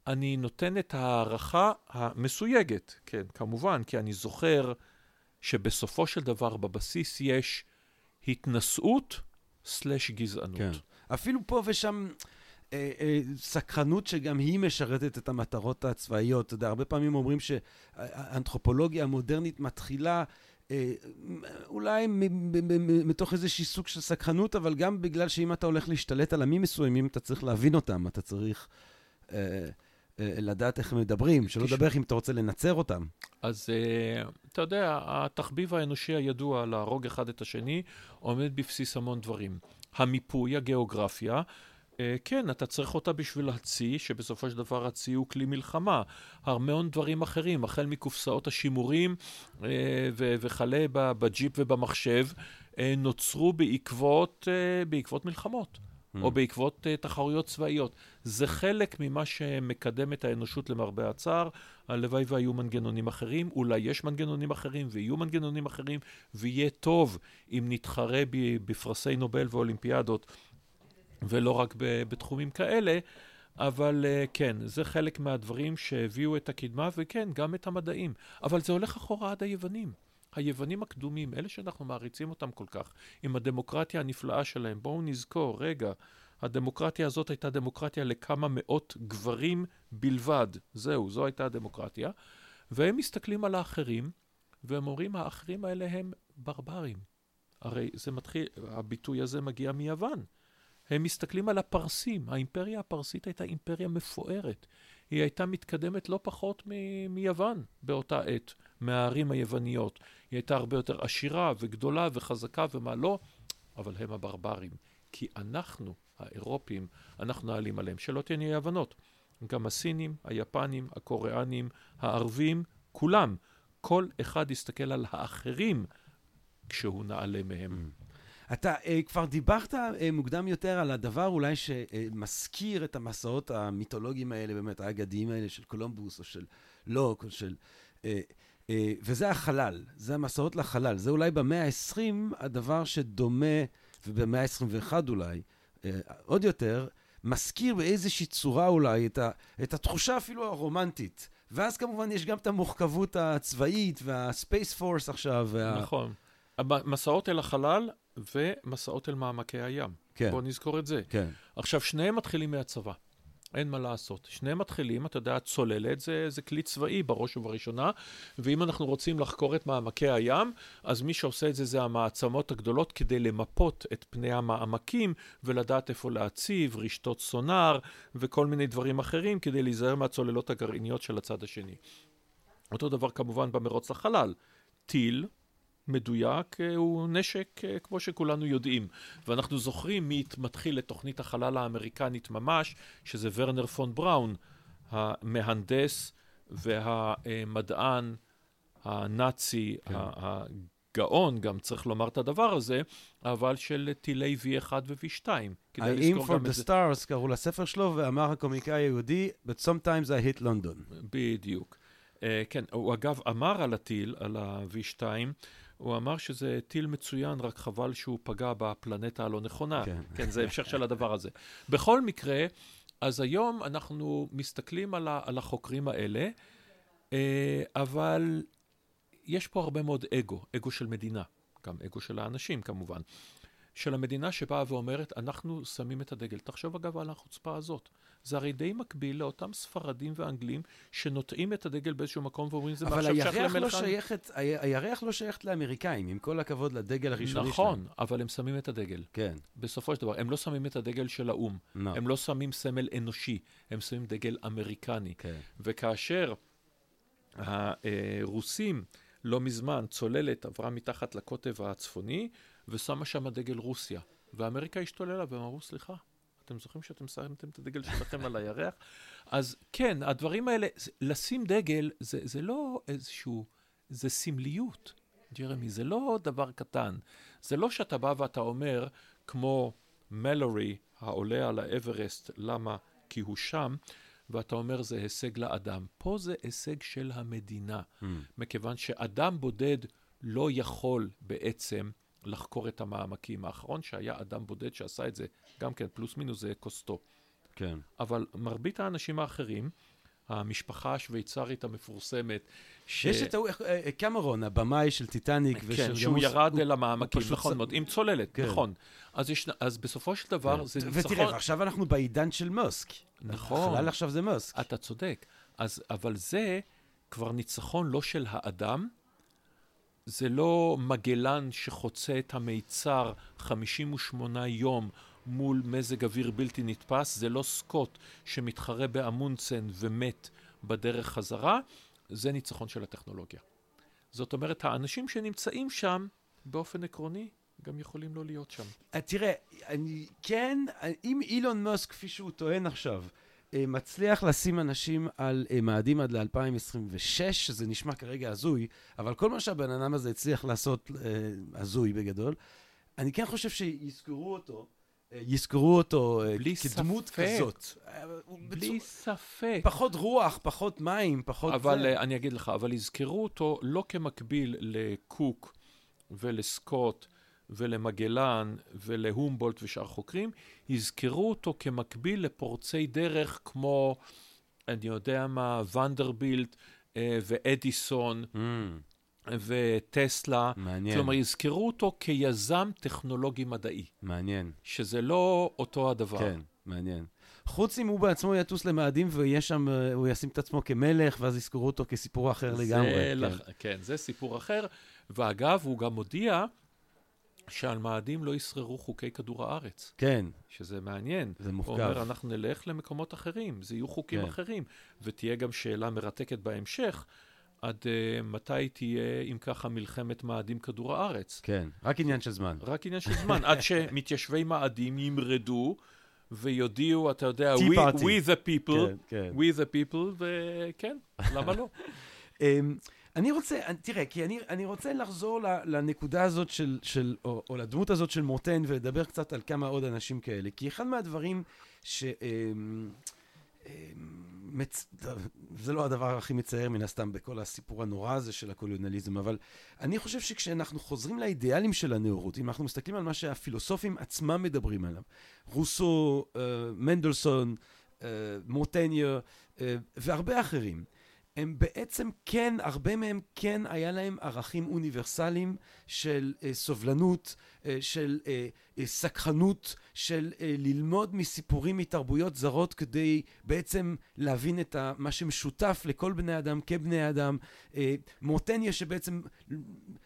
אני נותן את ההערכה המסויגת, כן, כמובן, כי אני זוכר שבסופו של דבר בבסיס יש התנשאות סלש גזענות. כן. אפילו פה ושם אה, אה, סקרנות שגם היא משרתת את המטרות הצבאיות. אתה יודע, הרבה פעמים אומרים שהאנתרופולוגיה המודרנית מתחילה אולי מ- מ- מתוך איזשהי סוג של סקרנות, אבל גם בגלל שאם אתה הולך להשתלט על עמים מסוימים, אתה צריך להבין אותם, אתה צריך אה, אה, לדעת איך הם מדברים, שלא. לדבר אם אתה רוצה לנצר אותם. אז uh, אתה יודע, התחביב האנושי הידוע להרוג אחד את השני עומד בבסיס המון דברים. המיפוי, הגיאוגרפיה. אה, כן, אתה צריך אותה בשביל הצי, שבסופו של דבר הצי הוא כלי מלחמה. המון דברים אחרים, החל מקופסאות השימורים אה, וכלה בג'יפ ובמחשב, אה, נוצרו בעקבות, בעקבות מלחמות. Mm. או בעקבות uh, תחרויות צבאיות. זה חלק ממה שמקדם את האנושות למרבה הצער. הלוואי והיו מנגנונים אחרים, אולי יש מנגנונים אחרים ויהיו מנגנונים אחרים, ויהיה טוב אם נתחרה בפרסי נובל ואולימפיאדות, ולא רק בתחומים כאלה. אבל uh, כן, זה חלק מהדברים שהביאו את הקדמה, וכן, גם את המדעים. אבל זה הולך אחורה עד היוונים. היוונים הקדומים, אלה שאנחנו מעריצים אותם כל כך, עם הדמוקרטיה הנפלאה שלהם, בואו נזכור, רגע, הדמוקרטיה הזאת הייתה דמוקרטיה לכמה מאות גברים בלבד. זהו, זו הייתה הדמוקרטיה. והם מסתכלים על האחרים, והם אומרים, האחרים האלה הם ברברים. הרי זה מתחיל, הביטוי הזה מגיע מיוון. הם מסתכלים על הפרסים. האימפריה הפרסית הייתה אימפריה מפוארת. היא הייתה מתקדמת לא פחות מ- מיוון באותה עת, מהערים היווניות. היא הייתה הרבה יותר עשירה וגדולה וחזקה ומה לא, אבל הם הברברים. כי אנחנו, האירופים, אנחנו נעלים עליהם. שלא תהיינה אי הבנות. גם הסינים, היפנים, הקוריאנים, הערבים, כולם. כל אחד יסתכל על האחרים כשהוא נעלה מהם. Mm. אתה uh, כבר דיברת uh, מוקדם יותר על הדבר אולי שמזכיר את המסעות המיתולוגיים האלה, באמת, האגדיים האלה של קולומבוס או של לוק או של... Uh, uh, וזה החלל, זה המסעות לחלל. זה אולי במאה ה-20 הדבר שדומה, ובמאה ה-21 אולי, uh, עוד יותר, מזכיר באיזושהי צורה אולי את, ה, את התחושה אפילו הרומנטית. ואז כמובן יש גם את המורכבות הצבאית והספייס פורס עכשיו. וה... נכון. המסעות אל החלל ומסעות אל מעמקי הים. כן. בואו נזכור את זה. כן. עכשיו, שניהם מתחילים מהצבא. אין מה לעשות. שניהם מתחילים, אתה יודע, צוללת זה, זה כלי צבאי בראש ובראשונה, ואם אנחנו רוצים לחקור את מעמקי הים, אז מי שעושה את זה זה המעצמות הגדולות כדי למפות את פני המעמקים ולדעת איפה להציב, רשתות סונאר וכל מיני דברים אחרים כדי להיזהר מהצוללות הגרעיניות של הצד השני. אותו דבר כמובן במרוץ לחלל. טיל, מדויק אה, הוא נשק אה, כמו שכולנו יודעים. ואנחנו זוכרים מי מתחיל את תוכנית החלל האמריקנית ממש, שזה ורנר פון בראון, המהנדס והמדען הנאצי, כן. הגאון, גם צריך לומר את הדבר הזה, אבל של טילי V1 ו-V2. האם for the stars קראו לספר שלו, ואמר הקומיקאי היהודי, but sometimes I hit London. בדיוק. Uh, כן, הוא אגב אמר על הטיל, על ה-V2, הוא אמר שזה טיל מצוין, רק חבל שהוא פגע בפלנטה הלא נכונה. כן, כן זה המשך של הדבר הזה. בכל מקרה, אז היום אנחנו מסתכלים על, ה, על החוקרים האלה, אה, אבל יש פה הרבה מאוד אגו, אגו של מדינה, גם אגו של האנשים כמובן. של המדינה שבאה ואומרת, אנחנו שמים את הדגל. תחשוב אגב על החוצפה הזאת. זה הרי די מקביל לאותם ספרדים ואנגלים שנוטעים את הדגל באיזשהו מקום ואומרים, זה מעכשיו שייך למלך... אבל לא הירח לא שייכת לאמריקאים, עם כל הכבוד לדגל הראשוני נכון, שלהם. נכון, אבל הם שמים את הדגל. כן. בסופו של דבר, הם לא שמים את הדגל של האו"ם. No. הם לא שמים סמל אנושי, הם שמים דגל אמריקני. כן. וכאשר הרוסים... לא מזמן צוללת עברה מתחת לקוטב הצפוני ושמה שם דגל רוסיה. ואמריקה השתוללה והם אמרו, סליחה, אתם זוכרים שאתם שמתם את הדגל שלכם על הירח? אז כן, הדברים האלה, לשים דגל זה, זה לא איזשהו, זה סמליות, ג'רמי, זה לא דבר קטן. זה לא שאתה בא ואתה אומר, כמו מלורי העולה על האברסט, למה? כי הוא שם, ואתה אומר זה הישג לאדם. פה זה הישג של המדינה, mm. מכיוון שאדם בודד לא יכול בעצם לחקור את המעמקים. האחרון שהיה אדם בודד שעשה את זה, גם כן פלוס מינוס זה קוסטו. כן. אבל מרבית האנשים האחרים, המשפחה השוויצרית המפורסמת, ש... יש את ההוא, אה, קמרון, הבמאי של טיטניק כן, ושל... כן, שהוא ירד הוא, אל המעמקים, נכון מאוד, עם צוללת, כן. נכון. אז, יש, אז בסופו של דבר כן. זה ניצחון... ותראה, עכשיו אנחנו בעידן של מוסק. נכון. החלל עכשיו זה מוסק. אתה צודק. אז, אבל זה כבר ניצחון לא של האדם, זה לא מגלן שחוצה את המיצר 58 יום מול מזג אוויר בלתי נתפס, זה לא סקוט שמתחרה באמונצן ומת בדרך חזרה, זה ניצחון של הטכנולוגיה. זאת אומרת, האנשים שנמצאים שם, באופן עקרוני, גם יכולים לא להיות שם. אה, תראה, אני כן, אם אילון מאסק, כפי שהוא טוען עכשיו, אה, מצליח לשים אנשים על אה, מאדים עד ל-2026, שזה נשמע כרגע הזוי, אבל כל מה שהבן אדם הזה הצליח לעשות אה, הזוי בגדול, אני כן חושב שיזכרו אותו, אה, יזכרו אותו אה, כדמות ספק. כזאת. אה, בלי בצורה- ספק. פחות רוח, פחות מים, פחות... אבל זה. אה, אני אגיד לך, אבל יזכרו אותו לא כמקביל לקוק ולסקוט ולמגלן ולהומבולט ושאר חוקרים, יזכרו אותו כמקביל לפורצי דרך כמו, אני יודע מה, ונדרבילט אה, ואדיסון Mm, וטסלה. מעניין, כלומר, יזכרו אותו כיזם טכנולוגי מדעי, מעניין. שזה לא אותו הדבר. כן, מעניין. חוץ אם הוא בעצמו יטוס למאדים ויהיה שם, אה, הוא ישים את עצמו כמלך, ואז יזכרו אותו כסיפור אחר לגמרי. כן. לח... כן, זה סיפור אחר. ואגב, הוא גם הודיע שעל מאדים לא ישררו חוקי כדור הארץ, כן, שזה מעניין. זה הוא מורכב. אומר, אנחנו נלך למקומות אחרים, זה יהיו חוקים כן. אחרים. ותהיה גם שאלה מרתקת בהמשך, עד uh, מתי תהיה, אם ככה, מלחמת מאדים כדור הארץ. כן, רק עניין של זמן. רק עניין של זמן, עד שמתיישבי מאדים ימרדו ויודיעו, אתה יודע, we, party. we the people, כן, כן. we the people, וכן, למה לא? אני רוצה, תראה, כי אני, אני רוצה לחזור לנקודה הזאת של, של או, או לדמות הזאת של מוטן ולדבר קצת על כמה עוד אנשים כאלה. כי אחד מהדברים ש... אמ, אמ, מצ... זה לא הדבר הכי מצער מן הסתם בכל הסיפור הנורא הזה של הקולוניאליזם, אבל אני חושב שכשאנחנו חוזרים לאידיאלים של הנאורות, אם אנחנו מסתכלים על מה שהפילוסופים עצמם מדברים עליו, רוסו, אה, מנדלסון, אה, מורטניה אה, והרבה אחרים, הם בעצם כן, הרבה מהם כן היה להם ערכים אוניברסליים של אה, סובלנות, אה, של אה, סקחנות, של אה, ללמוד מסיפורים מתרבויות זרות כדי בעצם להבין את ה, מה שמשותף לכל בני אדם כבני אדם. אה, מורטניה שבעצם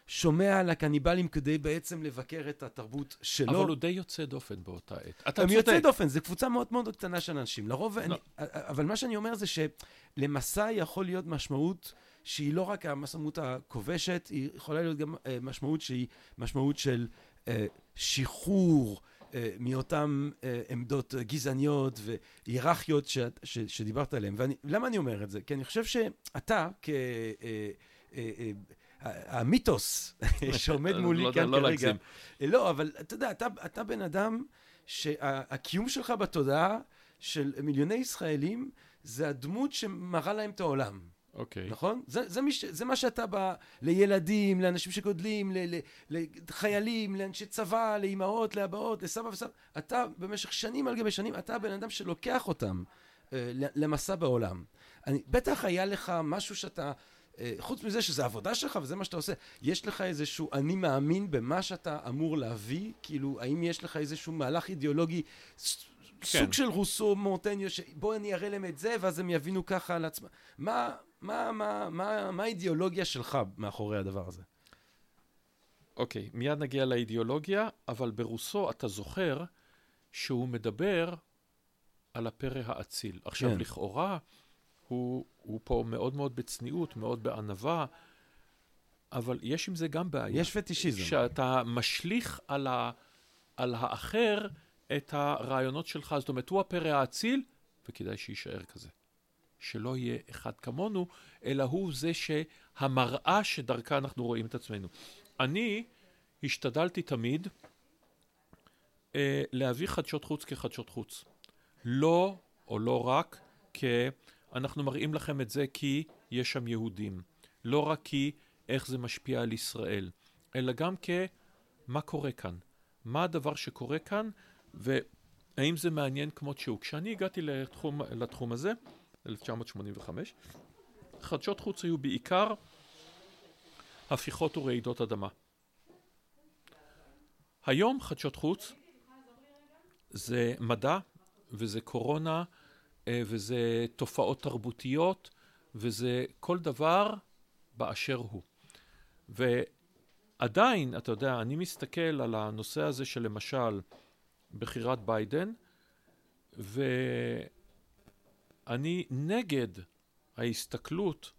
שומע על הקניבלים כדי בעצם לבקר את התרבות שלו. אבל הוא די יוצא דופן באותה עת. אתה הם צודק. דופן, זו קבוצה מאוד מאוד קטנה של אנשים. לרוב, לא. אני, אבל מה שאני אומר זה שלמסע יכול להיות משמעות שהיא לא רק המשמעות הכובשת, היא יכולה להיות גם אה, משמעות שהיא משמעות של אה, שחרור אה, מאותן אה, עמדות גזעניות והיררכיות ש, ש, שדיברת עליהן. ולמה אני אומר את זה? כי אני חושב שאתה, כ... אה, אה, אה, המיתוס שעומד מולי לא- כאן לא כרגע, להגזים. לא, אבל אתה יודע, אתה, אתה בן אדם שהקיום שלך בתודעה של מיליוני ישראלים זה הדמות שמראה להם את העולם, אוקיי. נכון? זה, זה, מש, זה מה שאתה בא לילדים, לאנשים שגודלים, ל, ל, לחיילים, לאנשי צבא, לאימהות, לאבהות, לסבא וסבא. אתה במשך שנים על גבי שנים, אתה הבן אדם שלוקח אותם אה, למסע בעולם. אני, בטח היה לך משהו שאתה... אה, חוץ מזה שזה עבודה שלך וזה מה שאתה עושה, יש לך איזשהו אני מאמין במה שאתה אמור להביא? כאילו, האם יש לך איזשהו מהלך אידיאולוגי, כן. סוג של רוסו, מורטניו, שבוא אני אראה להם את זה ואז הם יבינו ככה על עצמם. מה, מה, מה, מה, מה האידיאולוגיה שלך מאחורי הדבר הזה? אוקיי, מיד נגיע לאידיאולוגיה, אבל ברוסו אתה זוכר שהוא מדבר על הפרא האציל. עכשיו, כן. לכאורה, הוא, הוא פה מאוד מאוד בצניעות, מאוד בענווה, אבל יש עם זה גם בעיה. יש פטישיזם. שאתה משליך על, ה, על האחר את הרעיונות שלך. זאת אומרת, הוא הפרא האציל, וכדאי שיישאר כזה. שלא יהיה אחד כמונו, אלא הוא זה שהמראה שדרכה אנחנו רואים את עצמנו. אני השתדלתי תמיד אה, להביא חדשות חוץ כחדשות חוץ. לא, או לא רק, כי אנחנו מראים לכם את זה כי יש שם יהודים. לא רק כי איך זה משפיע על ישראל, אלא גם כמה קורה כאן. מה הדבר שקורה כאן, והאם זה מעניין כמות שהוא. כשאני הגעתי לתחום, לתחום הזה, 1985, חדשות חוץ היו בעיקר הפיכות ורעידות אדמה. היום חדשות חוץ זה מדע וזה קורונה אה, וזה תופעות תרבותיות וזה כל דבר באשר הוא. ועדיין, אתה יודע, אני מסתכל על הנושא הזה של למשל בחירת ביידן, ואני נגד ההסתכלות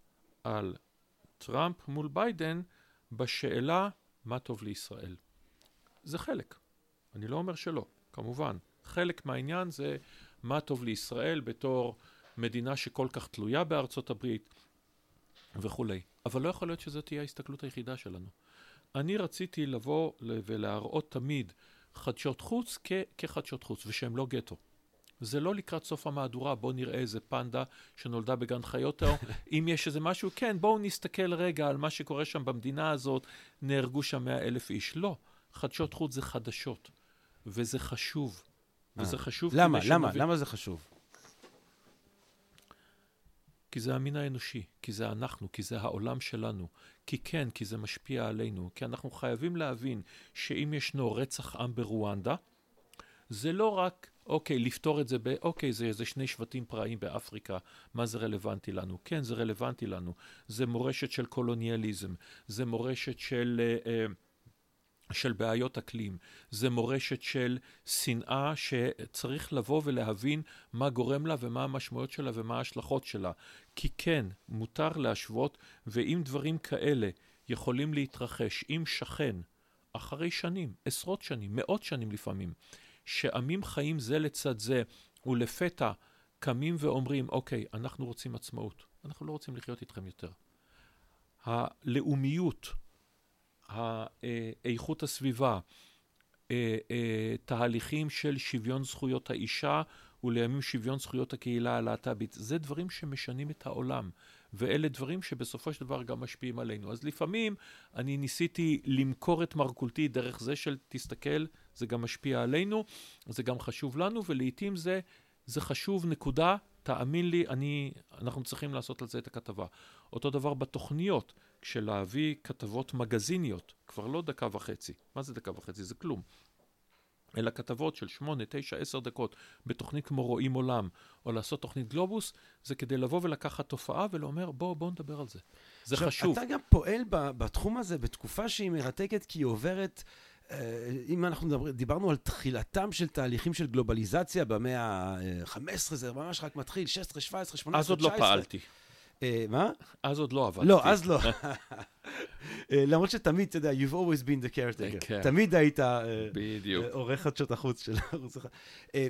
על טראמפ מול ביידן בשאלה מה טוב לישראל. זה חלק. אני לא אומר שלא, כמובן. חלק מהעניין זה מה טוב לישראל בתור מדינה שכל כך תלויה בארצות הברית וכולי. אבל לא יכול להיות שזו תהיה ההסתכלות היחידה שלנו. אני רציתי לבוא ולהראות תמיד חדשות חוץ כחדשות חוץ, ושהם לא גטו. זה לא לקראת סוף המהדורה, בואו נראה איזה פנדה שנולדה בגן חיות, או אם יש איזה משהו, כן, בואו נסתכל רגע על מה שקורה שם במדינה הזאת, נהרגו שם מאה אלף איש. לא, חדשות חוץ זה חדשות, וזה חשוב. וזה אה. חשוב למה? למה? שנבין- למה זה חשוב? כי זה המין האנושי, כי זה אנחנו, כי זה העולם שלנו. כי כן, כי זה משפיע עלינו. כי אנחנו חייבים להבין שאם ישנו רצח עם ברואנדה, זה לא רק, אוקיי, לפתור את זה ב... אוקיי, זה איזה שני שבטים פראיים באפריקה, מה זה רלוונטי לנו? כן, זה רלוונטי לנו. זה מורשת של קולוניאליזם, זה מורשת של... אה, אה, של בעיות אקלים, זה מורשת של שנאה שצריך לבוא ולהבין מה גורם לה ומה המשמעויות שלה ומה ההשלכות שלה. כי כן, מותר להשוות, ואם דברים כאלה יכולים להתרחש עם שכן, אחרי שנים, עשרות שנים, מאות שנים לפעמים, שעמים חיים זה לצד זה, ולפתע קמים ואומרים, אוקיי, אנחנו רוצים עצמאות, אנחנו לא רוצים לחיות איתכם יותר. הלאומיות, איכות הסביבה, אה, אה, תהליכים של שוויון זכויות האישה ולימים שוויון זכויות הקהילה הלהט"בית, זה דברים שמשנים את העולם, ואלה דברים שבסופו של דבר גם משפיעים עלינו. אז לפעמים אני ניסיתי למכור את מרכולתי דרך זה של תסתכל, זה גם משפיע עלינו, זה גם חשוב לנו, ולעיתים זה, זה חשוב, נקודה. תאמין לי, אני, אנחנו צריכים לעשות על זה את הכתבה. אותו דבר בתוכניות, כשלהביא כתבות מגזיניות, כבר לא דקה וחצי. מה זה דקה וחצי? זה כלום. אלא כתבות של שמונה, תשע, עשר דקות בתוכנית כמו רואים עולם, או לעשות תוכנית גלובוס, זה כדי לבוא ולקחת תופעה ולומר, בוא, בוא נדבר על זה. זה עכשיו, חשוב. אתה גם פועל בתחום הזה בתקופה שהיא מרתקת, כי היא עוברת... אה, אם אנחנו מדבר, דיברנו על תחילתם של תהליכים של גלובליזציה במאה ה-15, זה ממש רק מתחיל, 16, 17, 18, אז עוד לא 19. פעלתי. אה, מה? אז עוד לא עבדתי. לא, אז לא. אה, למרות שתמיד, אתה יודע, you've always been the caretaker. כן. תמיד היית אה. אה, עורך חדשות החוץ של ערוץ אחד. אה,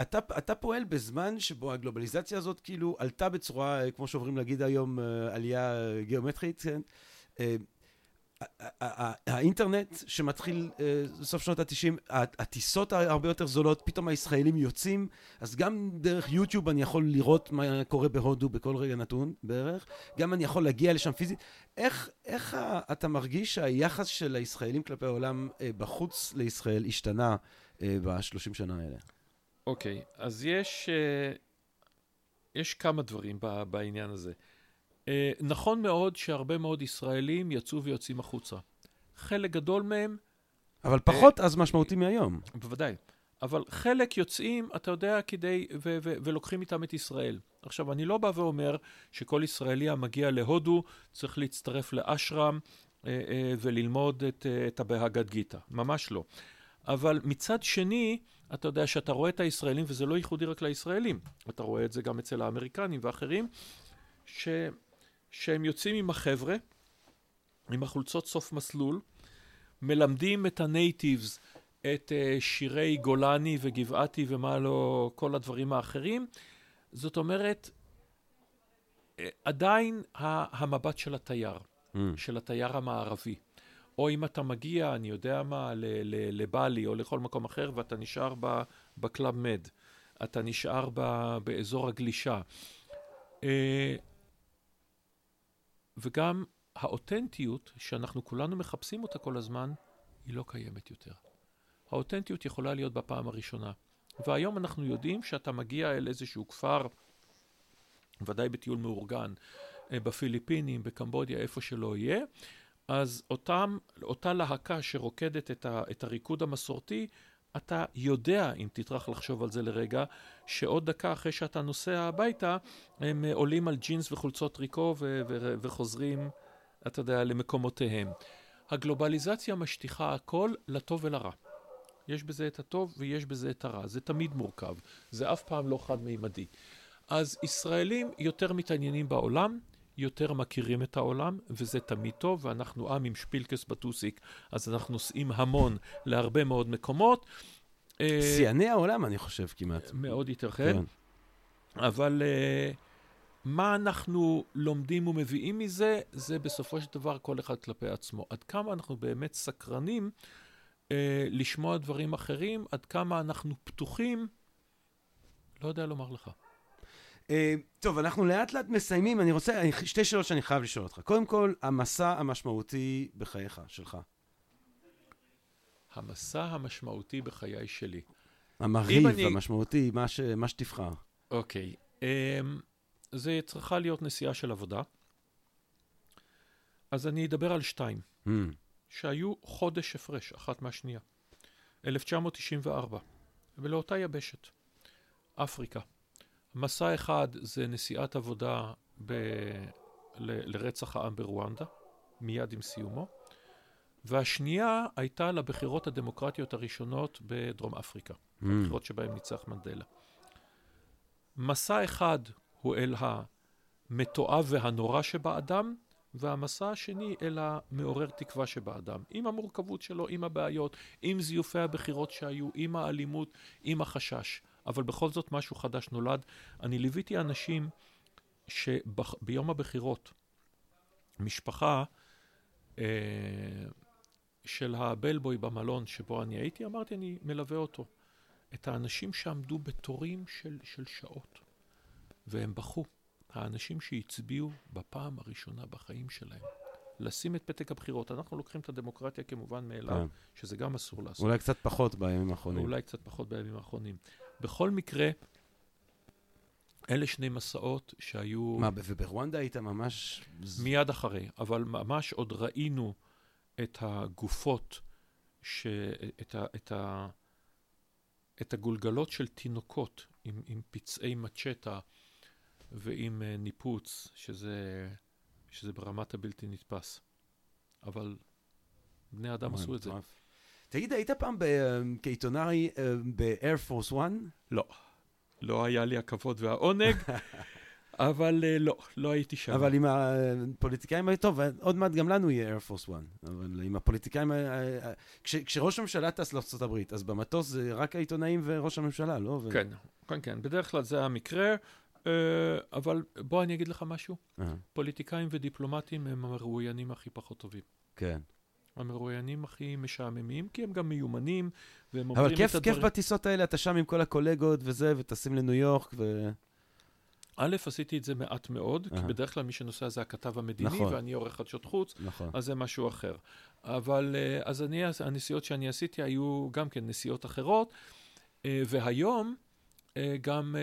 אתה, אתה פועל בזמן שבו הגלובליזציה הזאת כאילו עלתה בצורה, כמו שעוברים להגיד היום, עלייה גיאומטרית, כן? האינטרנט שמתחיל אה, סוף שנות ה-90, הטיסות הרבה יותר זולות, פתאום הישראלים יוצאים, אז גם דרך יוטיוב אני יכול לראות מה קורה בהודו בכל רגע נתון בערך, גם אני יכול להגיע לשם פיזית. איך, איך אתה מרגיש שהיחס של הישראלים כלפי העולם אה, בחוץ לישראל השתנה אה, בשלושים שנה האלה? אוקיי, אז יש, יש כמה דברים בעניין הזה. אה, נכון מאוד שהרבה מאוד ישראלים יצאו ויוצאים החוצה. חלק גדול מהם, אבל פחות אז משמעותי מהיום. בוודאי, אבל חלק יוצאים, אתה יודע, כדי, ו- ו- ולוקחים איתם את ישראל. עכשיו, אני לא בא ואומר שכל ישראלי המגיע להודו צריך להצטרף לאשרם אה, אה, וללמוד את, אה, את הבהגת גיתא. ממש לא. אבל מצד שני, אתה יודע שאתה רואה את הישראלים, וזה לא ייחודי רק לישראלים, אתה רואה את זה גם אצל האמריקנים ואחרים, ש... שהם יוצאים עם החבר'ה, עם החולצות סוף מסלול, מלמדים את ה natives את אה, שירי גולני וגבעתי ומה לא, כל הדברים האחרים. זאת אומרת, אה, עדיין המבט של התייר, ממ. של התייר המערבי. או אם אתה מגיע, אני יודע מה, לבלי או לכל מקום אחר, ואתה נשאר ב Club Med, אתה נשאר ב- באזור הגלישה. וגם האותנטיות, שאנחנו כולנו מחפשים אותה כל הזמן, היא לא קיימת יותר. האותנטיות יכולה להיות בפעם הראשונה. והיום אנחנו יודעים שאתה מגיע אל איזשהו כפר, ודאי בטיול מאורגן, אה, בפיליפינים, בקמבודיה, איפה שלא יהיה, אז אותם, אותה להקה שרוקדת את, ה, את הריקוד המסורתי, אתה יודע, אם תטרח לחשוב על זה לרגע, שעוד דקה אחרי שאתה נוסע הביתה, הם אה, עולים על ג'ינס וחולצות טריקו ו- ו- וחוזרים, אתה יודע, למקומותיהם. הגלובליזציה משטיחה הכל לטוב ולרע. יש בזה את הטוב ויש בזה את הרע. זה תמיד מורכב. זה אף פעם לא חד-מימדי. אז ישראלים יותר מתעניינים בעולם, יותר מכירים את העולם, וזה תמיד טוב, ואנחנו עם עם שפילקס בטוסיק, אז אנחנו נוסעים המון להרבה מאוד מקומות. אה, שיאני העולם, אני חושב, כמעט. מאוד ייתכן. כן. אבל uh, מה אנחנו לומדים ומביאים מזה, זה בסופו של דבר כל אחד כלפי עצמו. עד כמה אנחנו באמת סקרנים uh, לשמוע דברים אחרים, עד כמה אנחנו פתוחים, לא יודע לומר לך. אה, טוב, אנחנו לאט לאט מסיימים. אני רוצה, שתי שאלות שאני חייב לשאול אותך. קודם כל, המסע המשמעותי בחייך, שלך. המסע המשמעותי בחיי שלי. המרהיב, אני- המשמעותי, מה, ש, מה שתבחר. אוקיי, um, זה צריכה להיות נסיעה של עבודה. אז אני אדבר על שתיים. Hmm. שהיו חודש הפרש, אחת מהשנייה. 1994, ולאותה יבשת, אפריקה. מסע אחד זה נסיעת עבודה ב... ל... לרצח העם ברואנדה, מיד עם סיומו, והשנייה הייתה לבחירות הדמוקרטיות הראשונות בדרום אפריקה, Hmm. הבחירות שבהן ניצח מנדלה. מסע אחד הוא אל המתועב והנורא שבאדם, והמסע השני אל המעורר תקווה שבאדם, עם המורכבות שלו, עם הבעיות, עם זיופי הבחירות שהיו, עם האלימות, עם החשש. אבל בכל זאת משהו חדש נולד. אני ליוויתי אנשים שביום הבחירות, משפחה אה, של הבלבוי במלון שבו אני הייתי, אמרתי, אני מלווה אותו. את האנשים שעמדו בתורים של, של שעות, והם בכו. האנשים שהצביעו בפעם הראשונה בחיים שלהם. לשים את פתק הבחירות. אנחנו לוקחים את הדמוקרטיה כמובן מאליו, כן. שזה גם אסור לעשות. אולי קצת פחות בימים האחרונים. אולי קצת פחות בימים האחרונים. בכל מקרה, אלה שני מסעות שהיו מה, וברואנדה היית ממש... מיד אחרי, אבל ממש עוד ראינו את הגופות, ש... את, ה... את, ה... את הגולגלות של תינוקות עם, עם פצעי מצ'טה ועם uh, ניפוץ, שזה, שזה ברמת הבלתי נתפס. אבל בני אדם עשו את זה. תגיד, היית פעם כעיתונאי אה, ב-Air Force One? לא. לא היה לי הכבוד והעונג, אבל uh, לא, לא הייתי שם. אבל עם הפוליטיקאים, טוב, עוד מעט גם לנו יהיה Air Force One, אבל עם הפוליטיקאים, אה, אה, כש- כשראש הממשלה טס לארה"ב, אז במטוס זה רק העיתונאים וראש הממשלה, לא? ו- כן, כן, כן, בדרך כלל זה המקרה, uh, אבל בוא אני אגיד לך משהו. אה, פוליטיקאים ודיפלומטים הם המרואיינים הכי פחות טובים. כן. המרואיינים הכי משעממים, כי הם גם מיומנים, והם אבל אומרים כיף, את כיף הדברים. בטיסות האלה, אתה שם עם כל הקולגות וזה, וטסים לניו יורק, ו... א', עשיתי את זה מעט מאוד, כי. בדרך כלל מי שנוסע זה הכתב המדיני, נכון. ואני עורך חדשות חוץ, נכון. אז זה משהו אחר. אבל אה, אז אני, הנסיעות שאני עשיתי היו גם כן נסיעות אחרות, אה, והיום אה, גם,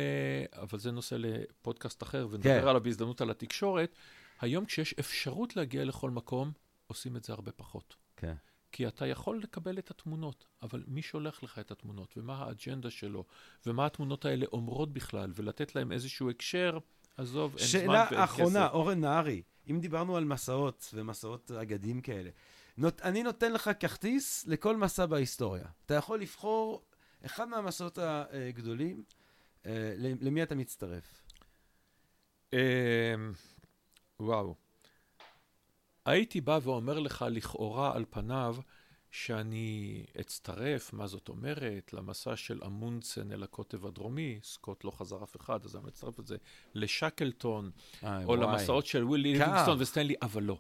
אבל זה נושא לפודקאסט אחר, ונדבר כן. עליו בהזדמנות על התקשורת, היום כשיש אפשרות להגיע לכל מקום, עושים את זה הרבה פחות. כן. כי אתה יכול לקבל את התמונות, אבל מי שולח לך את התמונות, ומה האג'נדה שלו, ומה התמונות האלה אומרות בכלל, ולתת להם איזשהו הקשר, עזוב, אין זמן שאלה ואין אחרונה, כסף. אורן נהרי, אם דיברנו על מסעות ומסעות אגדיים כאלה, נות, אני נותן לך כרטיס לכל מסע בהיסטוריה. אתה יכול לבחור אחד מהמסעות הגדולים, אה, למי אתה מצטרף? אמ, וואו. הייתי בא ואומר לך לכאורה על פניו שאני אצטרף, מה זאת אומרת, למסע של אמונדסן אל הקוטב הדרומי, סקוט לא חזר אף אחד, אז אני מצטרף את זה, לשקלטון, אה, או וואי. למסעות של ווילי. ליבינגסטון וסטנלי, אבל לא.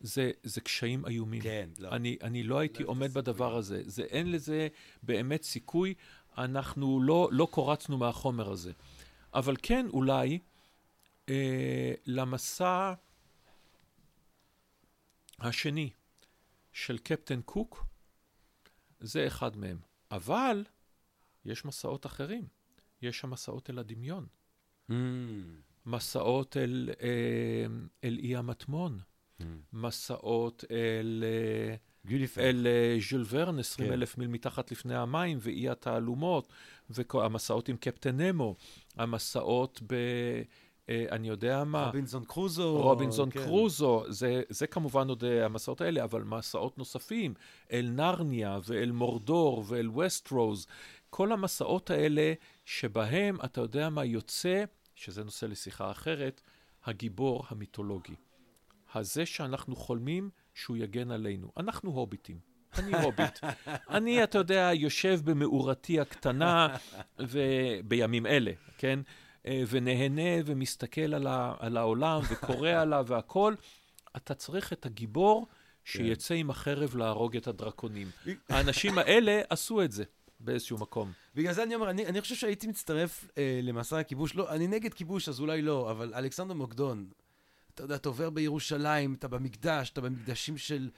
זה, זה קשיים איומים. כן, לא. אני, אני לא הייתי לא עומד את הסיכוי. בדבר הזה. זה, אין לזה באמת סיכוי. אנחנו לא, לא קורצנו מהחומר הזה. אבל כן, אולי, אה, למסע השני של קפטן קוק, זה אחד מהם. אבל יש מסעות אחרים. יש שם מסעות אל הדמיון. Mm, מסעות אל, אה, אל אי המטמון. mm. מסעות אל... אה, ביוטיפל. אל אה, ז'ול ורן, 20 כן. אלף מיל מתחת לפני המים, ואי התעלומות, והמסעות עם קפטן נמו, המסעות ב... אה, אני יודע מה, רובינזון קרוזו. רובינזון כן. קרוזו, זה, זה כמובן עוד אה, המסעות האלה, אבל מסעות נוספים, אל נרניה ואל מורדור ואל ווסטרוז, כל המסעות האלה שבהם, אתה יודע מה יוצא, שזה נושא לשיחה אחרת, הגיבור המיתולוגי. הזה שאנחנו חולמים שהוא יגן עלינו. אנחנו הוביטים. אני הוביט. אני, אתה יודע, יושב במאורתי הקטנה, ובימים אלה, כן? אה, ונהנה ומסתכל על, ה, על העולם וקורא עליו והכול. אתה צריך את הגיבור שיצא עם החרב להרוג את הדרקונים. האנשים האלה עשו את זה באיזשהו מקום. בגלל זה אני אומר, אני, אני חושב שהייתי מצטרף אה, למסע הכיבוש. לא, אני נגד כיבוש, אז אולי לא, אבל אלכסנדר מוקדון, אתה יודע, אתה עובר בירושלים, אתה במקדש, אתה במקדשים של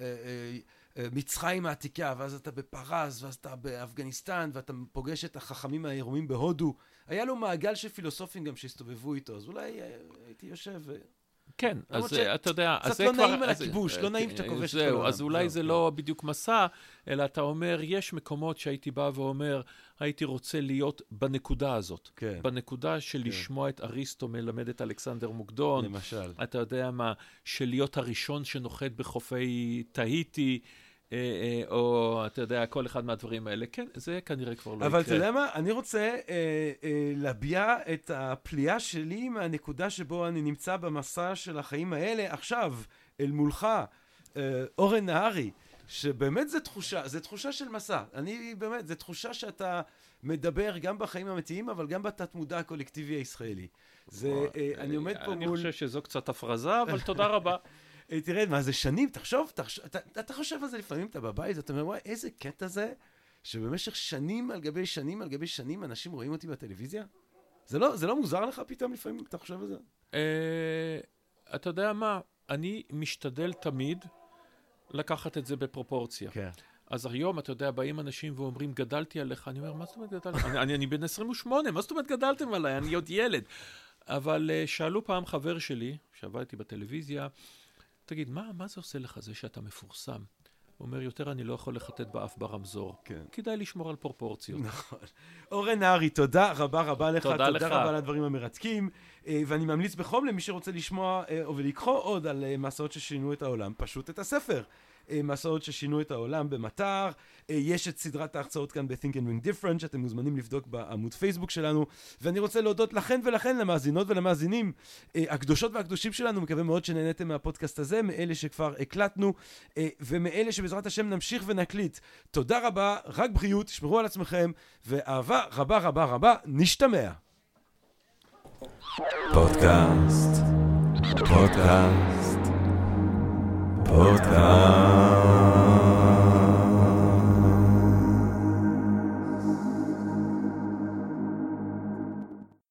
אה, אה, אה, מצרים העתיקה, ואז אתה בפרס, ואז אתה באפגניסטן, ואתה פוגש את החכמים העירומים בהודו. היה לו מעגל של פילוסופים גם שהסתובבו איתו, אז אולי אה, הייתי יושב... ו... כן, אז אה, אתה יודע, אז זה כבר... קצת לא נעים על הכיבוש, לא נעים שאתה כובש את כל העולם. אז אולי זה לא בדיוק מסע, אלא אתה אומר, יש מקומות שהייתי בא ואומר, הייתי רוצה להיות בנקודה הזאת. כן. בנקודה של כן. לשמוע את אריסטו מלמד את אלכסנדר מוקדון. למשל. אתה יודע מה, של להיות הראשון שנוחת בחופי תהיטי. אה, אה, או אתה יודע, כל אחד מהדברים האלה. כן, זה כנראה כבר לא יקרה. אבל אתה יודע מה? אני רוצה אה, אה, להביע את הפליאה שלי מהנקודה שבו אני נמצא במסע של החיים האלה עכשיו, אל מולך, אה, אורן נהרי, שבאמת זו תחושה, זו תחושה של מסע. אני באמת, זו תחושה שאתה מדבר גם בחיים האמיתיים, אבל גם בתת-מודע הקולקטיבי הישראלי. זה, אה, אני עומד פה מול... אני חושב שזו קצת הפרזה, אבל תודה רבה. אה, תראה, מה זה שנים, תחשוב, תחשוב אתה, אתה חושב על זה לפעמים, אתה בבית, אתה אומר, וואי, איזה קטע זה, שבמשך שנים על גבי שנים על גבי שנים אנשים רואים אותי בטלוויזיה? זה לא, זה לא מוזר לך פתאום לפעמים, אתה חושב על זה? אה, אתה יודע מה, אני משתדל תמיד לקחת את זה בפרופורציה. כן. אז היום, אתה יודע, באים אנשים ואומרים, גדלתי עליך. אני אומר, מה זאת אומרת גדלתי? אני, אני, אני בן 28, מה זאת אומרת גדלתם עליי? אני עוד ילד. אבל uh, שאלו פעם חבר שלי, שעבדתי בטלוויזיה, תגיד, מה, מה זה עושה לך זה שאתה מפורסם? הוא אומר, יותר אני לא יכול לחטט באף ברמזור. כן. כדאי לשמור על פרופורציות. נכון. אורן נהרי, תודה רבה רבה לך. תודה, תודה לך. תודה רבה על הדברים המרתקים. אה, ואני ממליץ בחום למי שרוצה לשמוע אה, או ולקרוא עוד על אה, מסעות ששינו את העולם, פשוט את הספר. אה, מסעות ששינו את העולם במטר. אה, יש את סדרת ההרצאות כאן ב-Think and Ring Different, שאתם מוזמנים לבדוק בעמוד פייסבוק שלנו. ואני רוצה להודות לכן ולכן, למאזינות ולמאזינים אה, הקדושות והקדושים שלנו. מקווה מאוד שנהניתם מהפודקאסט הזה, מאלה שכבר הקלטנו, ומאלה שבעזרת השם נמשיך ונקליט. תודה רבה, רק בריאות, תשמרו על עצמכם, ואהבה רבה רבה רבה, נשתמע. פודקאסט, פודקאסט. פודקאסט.